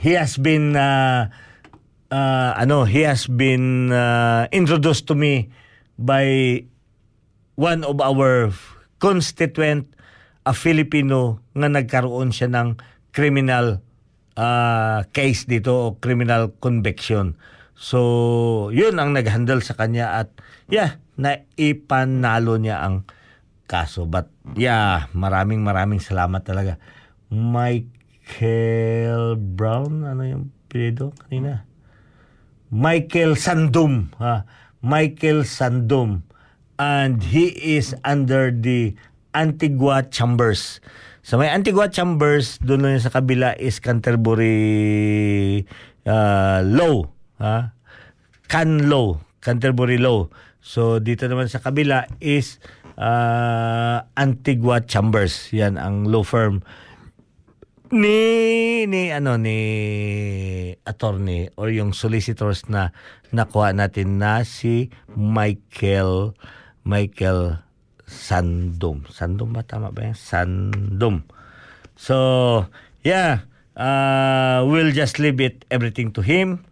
he has been uh, uh, ano he has been uh, introduced to me by one of our constituent a Filipino nga nagkaroon siya ng criminal uh, case dito o criminal conviction. So, yun ang nag-handle sa kanya at yeah, na ipanalo niya ang kaso. But yeah, maraming maraming salamat talaga. Michael Brown, ano yung pido kanina? Michael Sandum. Ha? Michael Sandum. And he is under the Antigua Chambers. Sa may Antigua Chambers, doon lang sa kabila is Canterbury uh, Law. Ha? Can Law. Canterbury Law. So dito naman sa kabila is uh, Antigua Chambers. Yan ang law firm ni ni ano ni attorney or yung solicitors na nakuha natin na si Michael Michael Sandom. Sandom ba tama ba yan? Sandom. So, yeah, uh, we'll just leave it everything to him.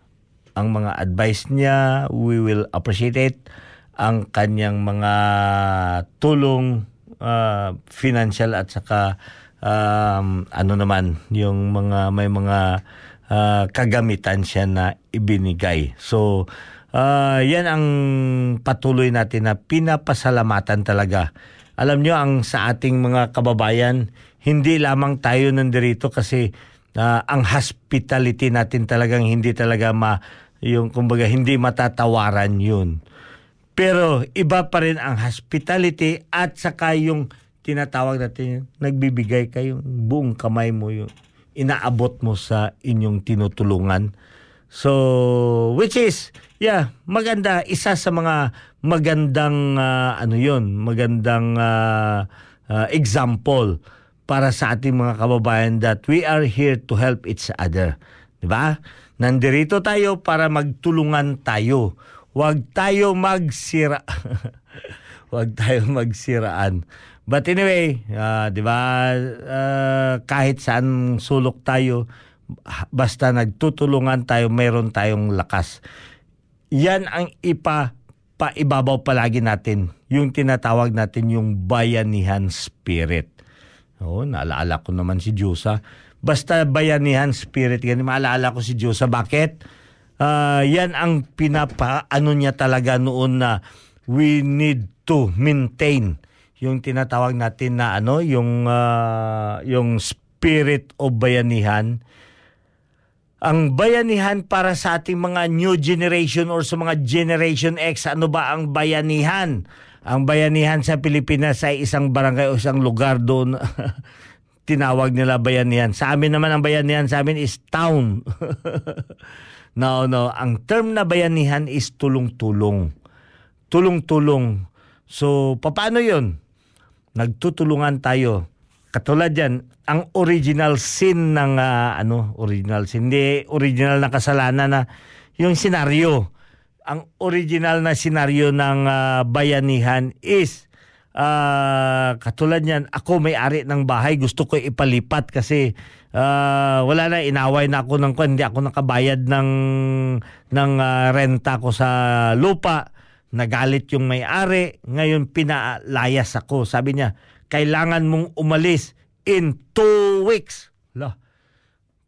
Ang mga advice niya, we will appreciate it ang kanyang mga tulong uh, financial at saka um, ano naman yung mga may mga uh, kagamitan siya na ibinigay. So uh, yan ang patuloy natin na pinapasalamatan talaga. Alam nyo ang sa ating mga kababayan, hindi lamang tayo nandirito kasi uh, ang hospitality natin talagang hindi talaga ma yung kumbaga hindi matatawaran yun. Pero iba pa rin ang hospitality at saka yung tinatawag natin, nagbibigay kayong buong kamay mo yung inaabot mo sa inyong tinutulungan. So, which is, yeah, maganda. Isa sa mga magandang, uh, ano yun, magandang uh, uh, example para sa ating mga kababayan that we are here to help each other. Diba? Nandirito tayo para magtulungan tayo Huwag tayo magsira. Huwag tayo magsiraan. But anyway, uh, 'di ba? Uh, kahit saan sulok tayo, basta nagtutulungan tayo, meron tayong lakas. Yan ang ipa paibabaw palagi natin, yung tinatawag natin yung bayanihan spirit. Oh, naalala ko naman si Diyosa. Basta bayanihan spirit, ganyan maalala ko si Diyosa. Bakit? uh, yan ang pinapa ano niya talaga noon na we need to maintain yung tinatawag natin na ano yung uh, yung spirit of bayanihan ang bayanihan para sa ating mga new generation or sa mga generation X, ano ba ang bayanihan? Ang bayanihan sa Pilipinas ay isang barangay o isang lugar doon. Tinawag nila bayanihan. Sa amin naman ang bayanihan sa amin is town. no, no. Ang term na bayanihan is tulong-tulong. Tulong-tulong. So, paano yon? Nagtutulungan tayo. Katulad yan, ang original sin ng ah, ano, original sin, hindi original na kasalanan na yung senaryo ang original na senaryo ng ah, bayanihan is ah, katulad niyan, ako may-ari ng bahay, gusto ko ipalipat kasi ah, wala na inaway na ako ng hindi ako nakabayad ng ng ah, renta ko sa lupa. Nagalit yung may-ari, ngayon pinalayas ako. Sabi niya, kailangan mong umalis in two weeks. Lah,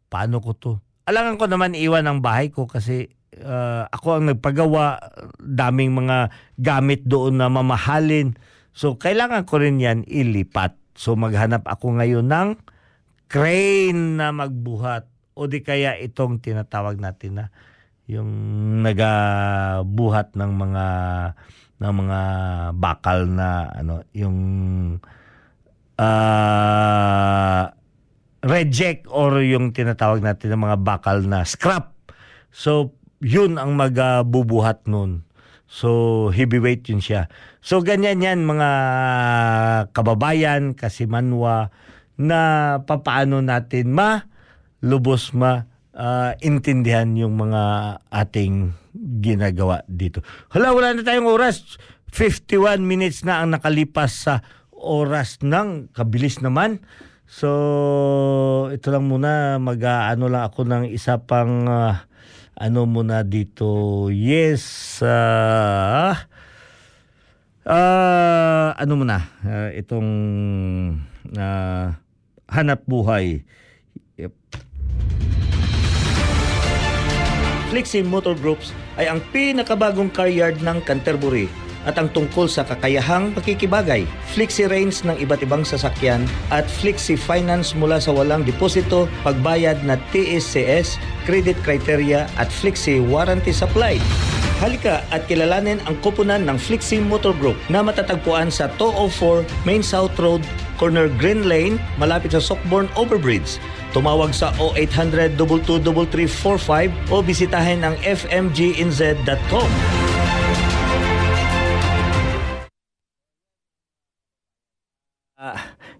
paano ko to? Alangan ko naman iwan ang bahay ko kasi uh, ako ang nagpagawa, daming mga gamit doon na mamahalin. So, kailangan ko rin yan ilipat. So, maghanap ako ngayon ng crane na magbuhat o di kaya itong tinatawag natin na yung nagabuhat ng mga ng mga bakal na ano yung uh, reject or yung tinatawag natin ng mga bakal na scrap. So yun ang magbubuhat nun. So heavyweight yun siya. So ganyan yan mga kababayan, kasimanwa na papaano natin ma lubos ma uh, intindihan yung mga ating ginagawa dito. Hala, wala na tayong oras. 51 minutes na ang nakalipas sa oras ng kabilis naman. So, ito lang muna, mag-ano lang ako ng isa pang uh, ano muna dito. Yes, uh, uh, ano muna, uh, itong uh, hanap buhay. Yep. Flexi Motor Groups ay ang pinakabagong car yard ng Canterbury at ang tungkol sa kakayahang pakikibagay, flexi range ng iba't ibang sasakyan at flexi finance mula sa walang deposito, pagbayad na TSCS, credit criteria at flexi warranty supply. Halika at kilalanin ang koponan ng Flexi Motor Group na matatagpuan sa 204 Main South Road, corner Green Lane, malapit sa Sockborn Overbridge. Tumawag sa 0800 22345 o bisitahin ang fmginz.com.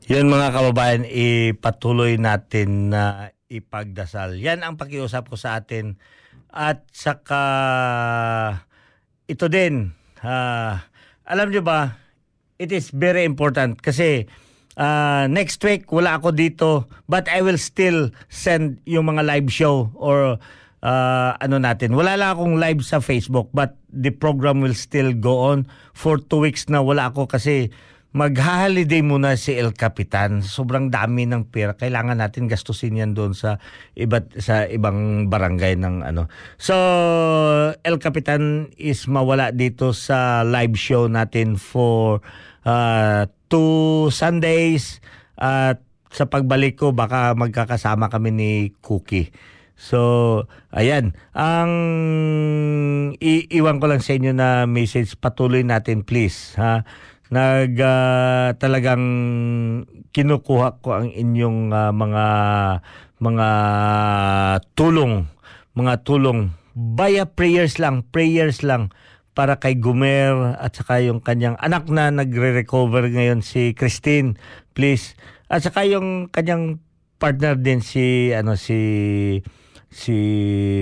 Yun mga kababayan, ipatuloy natin na ipagdasal. Yan ang pakiusap ko sa atin. At saka, ito din, uh, alam nyo ba, it is very important kasi uh, next week wala ako dito but I will still send yung mga live show or uh, ano natin. Wala lang akong live sa Facebook but the program will still go on for two weeks na wala ako kasi mag-holiday muna si El Capitan. Sobrang dami ng pera. Kailangan natin gastusin yan doon sa iba't sa ibang barangay ng ano. So El Capitan is mawala dito sa live show natin for uh, two Sundays at sa pagbalik ko baka magkakasama kami ni Cookie. So, ayan. Ang iiwan ko lang sa inyo na message, patuloy natin please. Ha? Nag uh, talagang kinukuha ko ang inyong uh, mga mga tulong mga tulong. Via prayers lang prayers lang para kay Gumer at saka yung kanyang anak na nagre-recover ngayon si Christine please. At saka yung kanyang partner din si ano si si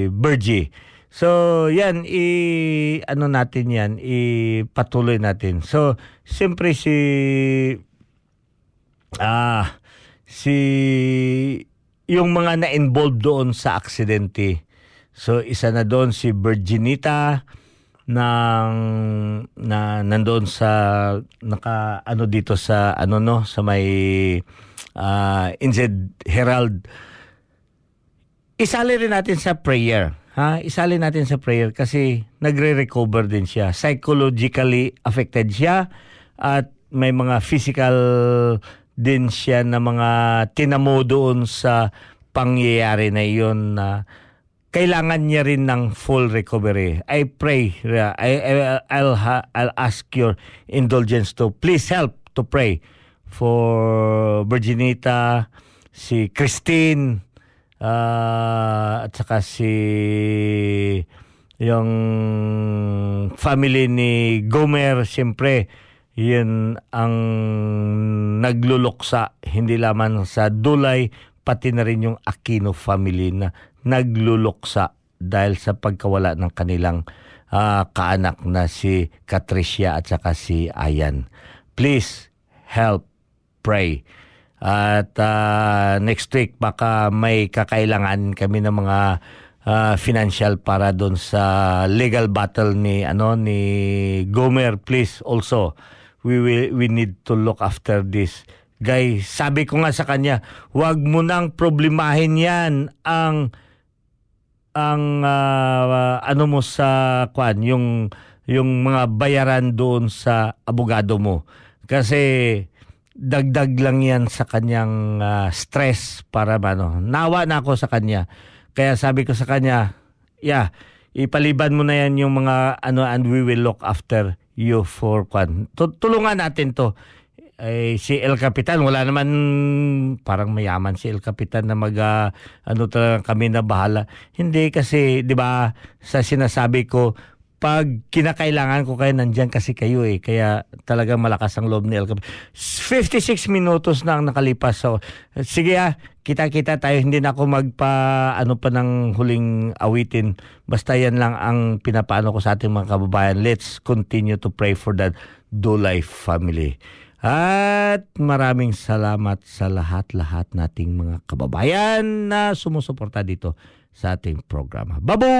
Bergie So, yan, i, ano natin yan, ipatuloy natin. So, siyempre si, ah, si, yung mga na-involved doon sa aksidente. So, isa na doon si Virginita, ng na nandoon sa naka ano dito sa ano no sa may uh, Inzed Herald isali rin natin sa prayer ha, isali natin sa prayer kasi nagre-recover din siya. Psychologically affected siya at may mga physical din siya na mga tinamo doon sa pangyayari na iyon na kailangan niya rin ng full recovery. I pray, I, I, I'll, I'll ask your indulgence to please help to pray for Virginita, si Christine, uh, at saka si yung family ni Gomer, siyempre, yun ang nagluluksa, hindi lamang sa Dulay, pati na rin yung Aquino family na nagluluksa dahil sa pagkawala ng kanilang uh, kaanak na si Katricia at saka si Ayan. Please help, pray. At uh, next week baka may kakailangan kami ng mga uh, financial para doon sa legal battle ni ano ni Gomer. Please also we will we need to look after this guy. Sabi ko nga sa kanya wag mo nang problemahin yan ang ang uh, ano mo sa kwan yung yung mga bayaran doon sa abogado mo. Kasi dagdag lang yan sa kanyang uh, stress para ano nawa na ako sa kanya. Kaya sabi ko sa kanya yeah ipaliban mo na yan yung mga ano and we will look after you for kwan. Tulungan natin to. Eh, si El Capitan wala naman parang mayaman si El Capitan na mag uh, ano talaga kami na bahala. Hindi kasi 'di ba sa sinasabi ko pag kinakailangan ko kayo nandyan kasi kayo eh. Kaya talagang malakas ang loob ni El Capitan 56 minutos na ang nakalipas. So sige ah kita-kita tayo. Hindi na ako magpa ano pa ng huling awitin. Basta yan lang ang pinapaano ko sa ating mga kababayan. Let's continue to pray for that life family at maraming salamat sa lahat-lahat nating mga kababayan na sumusuporta dito sa ating programa. Babu!